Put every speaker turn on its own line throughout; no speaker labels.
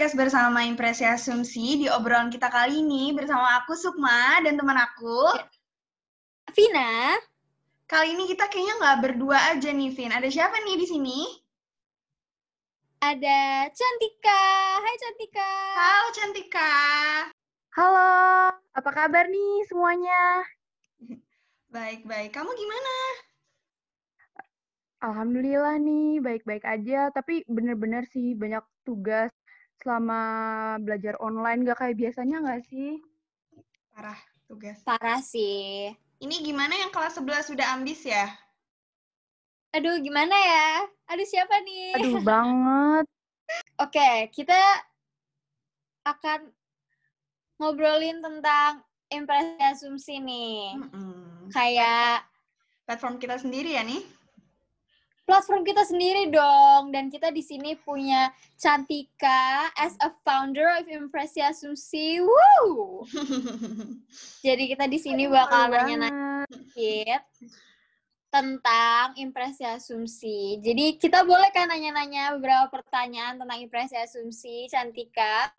podcast bersama Impresi Asumsi. Di obrolan kita kali ini bersama aku Sukma dan teman aku
Vina.
Kali ini kita kayaknya nggak berdua aja nih, Vin. Ada siapa nih di sini?
Ada Cantika. Hai Cantika.
Halo Cantika.
Halo, apa kabar nih semuanya?
Baik-baik. Kamu gimana?
Alhamdulillah nih, baik-baik aja. Tapi bener-bener sih banyak tugas selama belajar online. Gak kayak biasanya nggak sih?
Parah tugas.
Parah sih.
Ini gimana yang kelas 11 sudah ambis ya?
Aduh, gimana ya? Aduh, siapa nih?
Aduh, banget.
Oke, kita akan ngobrolin tentang impresi asumsi nih.
Mm -mm.
Kayak
platform kita sendiri ya nih?
Platform kita sendiri dong dan kita di sini punya Cantika as a founder of Impresi Asumsi. Woo! Jadi kita di sini bakal nanya-nanya sedikit tentang impresi asumsi. Jadi kita boleh kan nanya-nanya beberapa pertanyaan tentang impresi asumsi, Cantika?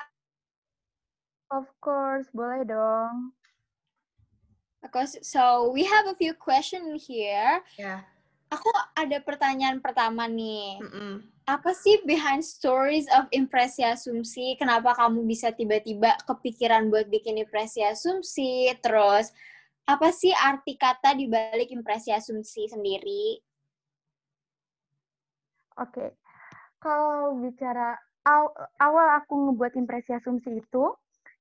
Of course, boleh dong.
So we have a few questions here.
Yeah.
Aku ada pertanyaan pertama nih.
Mm -mm.
Apa sih behind stories of impresi asumsi? Kenapa kamu bisa tiba-tiba kepikiran buat bikin impresi asumsi? Terus, apa sih arti kata di balik impresi asumsi sendiri?
Oke, okay. kalau bicara aw awal aku ngebuat impresi asumsi itu,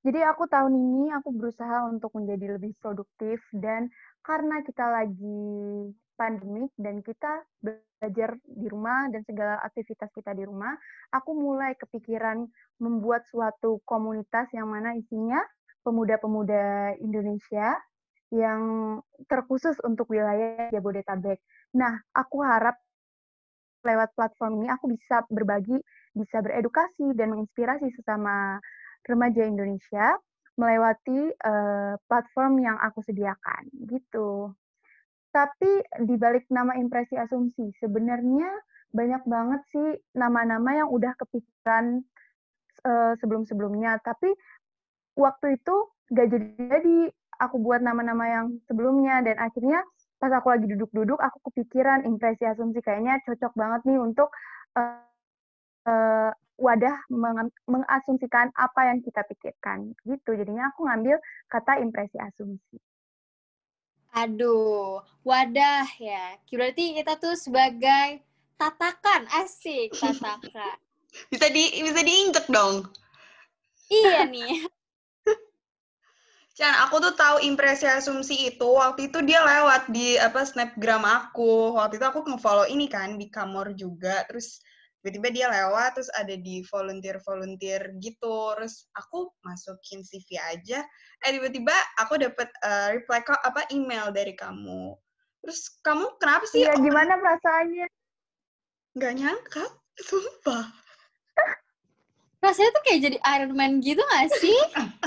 jadi aku tahun ini aku berusaha untuk menjadi lebih produktif dan karena kita lagi pandemik dan kita belajar di rumah dan segala aktivitas kita di rumah, aku mulai kepikiran membuat suatu komunitas yang mana isinya pemuda-pemuda Indonesia yang terkhusus untuk wilayah Jabodetabek. Nah, aku harap lewat platform ini aku bisa berbagi, bisa beredukasi dan menginspirasi sesama remaja Indonesia melewati uh, platform yang aku sediakan gitu. Tapi di balik nama impresi asumsi, sebenarnya banyak banget sih nama-nama yang udah kepikiran uh, sebelum-sebelumnya. Tapi waktu itu gak jadi-jadi aku buat nama-nama yang sebelumnya dan akhirnya pas aku lagi duduk-duduk aku kepikiran impresi asumsi kayaknya cocok banget nih untuk uh, uh, wadah meng mengasumsikan apa yang kita pikirkan gitu. Jadinya aku ngambil kata impresi asumsi.
Aduh, wadah ya. Berarti kita tuh sebagai tatakan, asik tatakan.
bisa di bisa diinjek dong.
Iya nih.
Chan, aku tuh tahu impresi asumsi itu waktu itu dia lewat di apa snapgram aku. Waktu itu aku nge-follow ini kan di Kamor juga. Terus tiba-tiba dia lewat terus ada di volunteer volunteer gitu. Terus aku masukin CV aja. Eh tiba-tiba aku dapat uh, reply kok apa email dari kamu. Terus kamu kenapa sih?
Iya gimana perasaannya?
Nggak nyangka. Sumpah.
Rasanya tuh kayak jadi Iron Man gitu gak sih?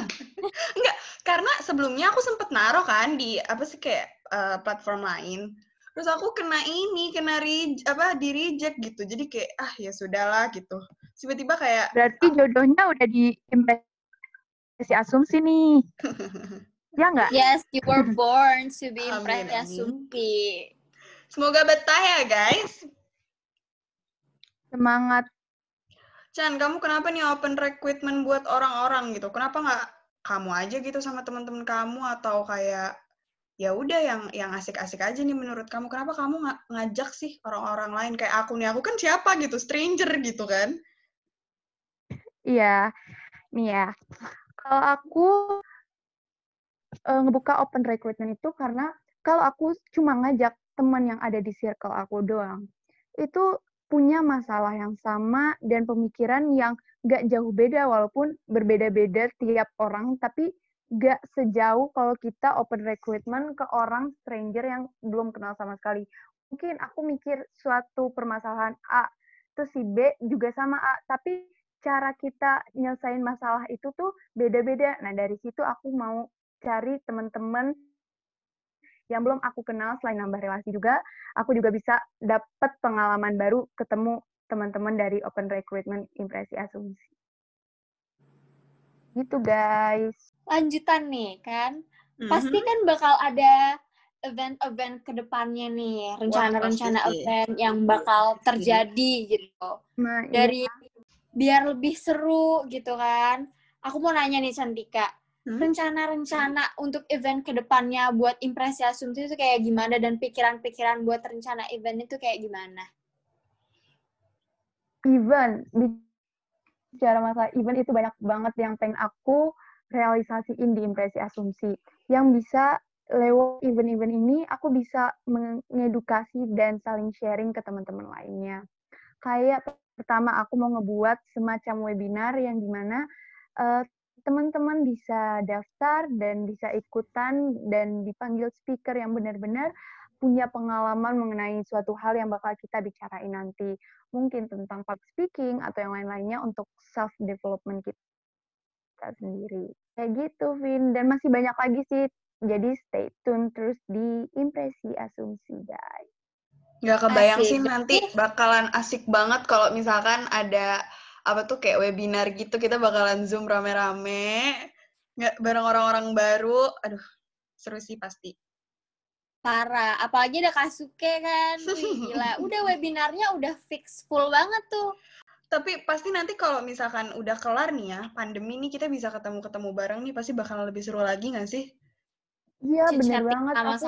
Enggak, karena sebelumnya aku sempet naruh kan di apa sih kayak uh, platform lain terus aku kena ini kena re, apa di reject gitu. Jadi kayak ah ya sudahlah gitu. Tiba-tiba kayak
berarti jodohnya udah di impresi asumsi nih. Ya nggak?
Yes you were born to be impresi asumsi.
Semoga betah ya guys.
Semangat.
Chan kamu kenapa nih open recruitment buat orang-orang gitu? Kenapa nggak kamu aja gitu sama teman-teman kamu? Atau kayak ya udah yang yang asik-asik aja nih menurut kamu. Kenapa kamu ngajak sih orang-orang lain? Kayak aku nih aku kan siapa gitu? Stranger gitu kan?
Iya. Nih ya. Kalau aku uh, ngebuka open recruitment itu karena kalau aku cuma ngajak teman yang ada di circle aku doang itu punya masalah yang sama dan pemikiran yang gak jauh beda walaupun berbeda-beda tiap orang tapi gak sejauh kalau kita open recruitment ke orang stranger yang belum kenal sama sekali. Mungkin aku mikir suatu permasalahan A, terus si B juga sama A, tapi cara kita nyelesain masalah itu tuh beda-beda. Nah, dari situ aku mau cari teman-teman yang belum aku kenal selain nambah relasi juga, aku juga bisa dapat pengalaman baru ketemu teman-teman dari open recruitment impresi asumsi. Gitu guys.
Lanjutan nih kan,
Mhm.
pasti kan bakal ada event-event ke depannya nih, rencana-rencana event yang bakal
Pasti.
terjadi gitu.
Nah, iya.
Dari biar lebih seru gitu kan. Aku mau nanya nih Cantika,
Hmm?
rencana-rencana untuk event ke depannya buat impresi asumsi itu kayak gimana dan pikiran-pikiran buat rencana event itu kayak gimana?
event bicara masalah event itu banyak banget yang pengen aku realisasiin di impresi asumsi. Yang bisa lewat event-event ini aku bisa mengedukasi dan saling sharing ke teman-teman lainnya. Kayak pertama aku mau ngebuat semacam webinar yang di mana eh, teman-teman bisa daftar dan bisa ikutan dan dipanggil speaker yang benar-benar punya pengalaman mengenai suatu hal yang bakal kita bicarain nanti. Mungkin tentang public speaking atau yang lain-lainnya untuk self development kita sendiri. Kayak gitu, Vin. Dan masih banyak lagi sih. Jadi stay tune terus di impresi asumsi, guys.
Nggak kebayang
Asik.
sih nanti bakalan asik banget kalau misalkan ada apa tuh kayak webinar gitu kita bakalan zoom rame-rame nggak bareng orang-orang baru aduh seru sih pasti
Parah, apalagi ada Kasuke kan. Wih, gila. Udah webinarnya udah fix full banget tuh.
Tapi pasti nanti kalau misalkan udah kelar nih ya pandemi nih kita bisa ketemu-ketemu bareng nih pasti bakalan lebih seru lagi nggak sih
Iya,
cantik
banget. Aku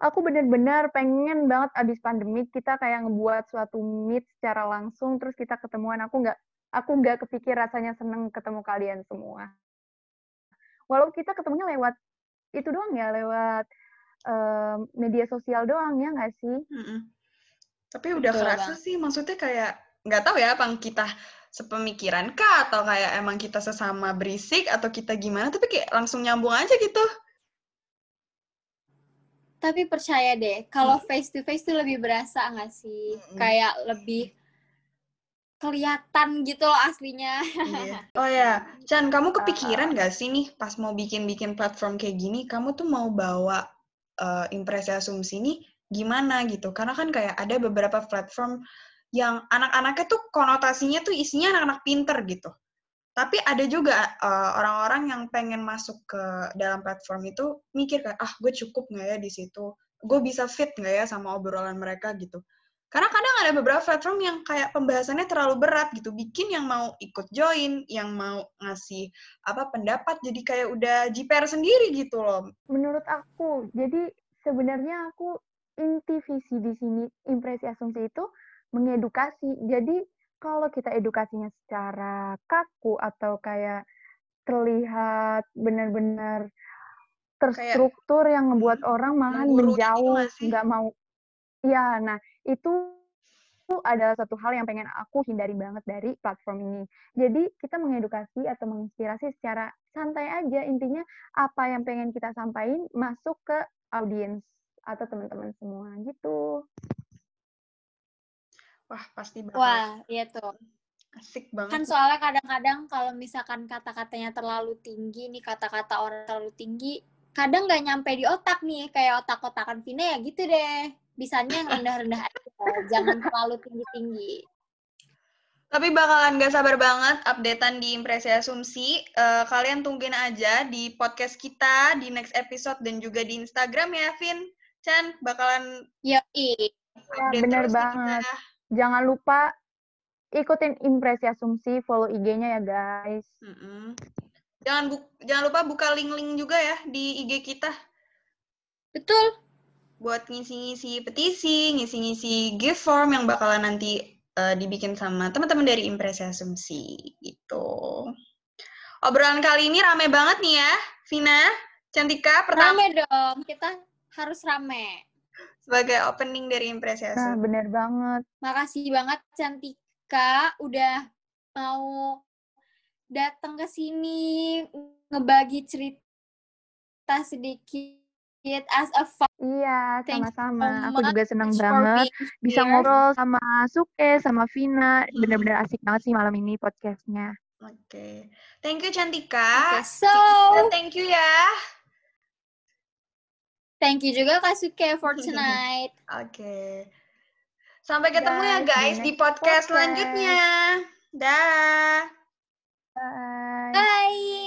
aku bener-bener pengen banget abis pandemi kita kayak ngebuat suatu meet secara langsung terus kita ketemuan. Aku nggak aku nggak kepikir rasanya seneng ketemu kalian semua. Walau kita ketemunya lewat itu doang ya, lewat em, media sosial doang ya nggak sih?
Mm-mm. Tapi udah
Betul
kerasa sih maksudnya kayak nggak tahu ya apa kita sepemikiran kah atau kayak emang kita sesama berisik atau kita gimana tapi kayak langsung nyambung aja gitu
Tapi percaya deh, kalau face to face tuh lebih berasa nggak sih?
Mm-mm.
Kayak lebih kelihatan gitu loh aslinya.
Iya. Oh ya, Chan, kamu kepikiran gak sih nih pas mau bikin-bikin platform kayak gini, kamu tuh mau bawa eh, impresi asumsi ini gimana gitu? Karena kan kayak ada beberapa platform yang anak-anaknya tuh konotasinya tuh isinya anak-anak pinter gitu. Tapi ada juga eh, orang-orang yang pengen masuk ke dalam platform itu mikir kayak, ah gue cukup nggak ya di situ? Gue bisa fit nggak ya sama obrolan mereka gitu? Karena kadang ada beberapa platform yang kayak pembahasannya terlalu berat gitu, bikin yang mau ikut join, yang mau ngasih apa pendapat jadi kayak udah JPR sendiri gitu loh.
Menurut aku, jadi sebenarnya aku inti visi di sini impresi asumsi itu mengedukasi. Jadi kalau kita edukasinya secara kaku atau kayak terlihat benar-benar terstruktur yang ngebuat orang malahan
menggurui gitu
menjauh,
nggak
mau. Ya, nah itu itu adalah satu hal yang pengen aku hindari banget dari platform ini. Jadi kita mengedukasi atau menginspirasi secara santai aja. Intinya apa yang pengen kita sampaikan masuk ke audiens atau teman-teman semua gitu.
Wah, pasti bakal
Wah, iya tuh.
asik banget.
Kan soalnya kadang-kadang kalau misalkan kata-katanya terlalu tinggi nih, kata-kata orang terlalu tinggi, kadang nggak nyampe di otak nih, kayak otak-otakan Vina ya gitu deh. Bisanya yang rendah-rendah aja, jangan terlalu tinggi-tinggi.
Tapi bakalan gak sabar banget updatean di Impresi Asumsi. Eh, kalian tungguin aja di podcast kita, di next episode, dan juga di Instagram ya, Vin. Chan, bakalan
Yoi.
update
bener
terus nih
banget.
kita.
Jangan lupa ikutin impresi asumsi, follow IG-nya ya guys.
Mm-mm. Jangan bu- jangan lupa buka link-link juga ya di IG kita
Betul.
buat ngisi-ngisi petisi, ngisi-ngisi gift form yang bakalan nanti eh, dibikin sama teman-teman dari Impresi Asumsi gitu. Obrolan kali ini rame banget nih ya, Vina, Cantika, pertama
Rame dong, kita harus rame.
sebagai opening dari Impresi
Nah, bener banget.
Makasih banget Cantika udah mau datang ke sini ngebagi cerita sedikit as a fun
Iya, sama-sama.
so
Aku juga senang banget bisa ngobrol sama Suke, sama Vina. Bener-bener asik banget sih malam ini podcastnya.
Oke. Thank you Cantika.
Oke, so
Thank you ya.
Thank you juga Kak Suke for tonight.
Oke. Okay. Sampai ketemu ya
guys di
podcast,
podcast.
selanjutnya. Dah. Bye. Bye.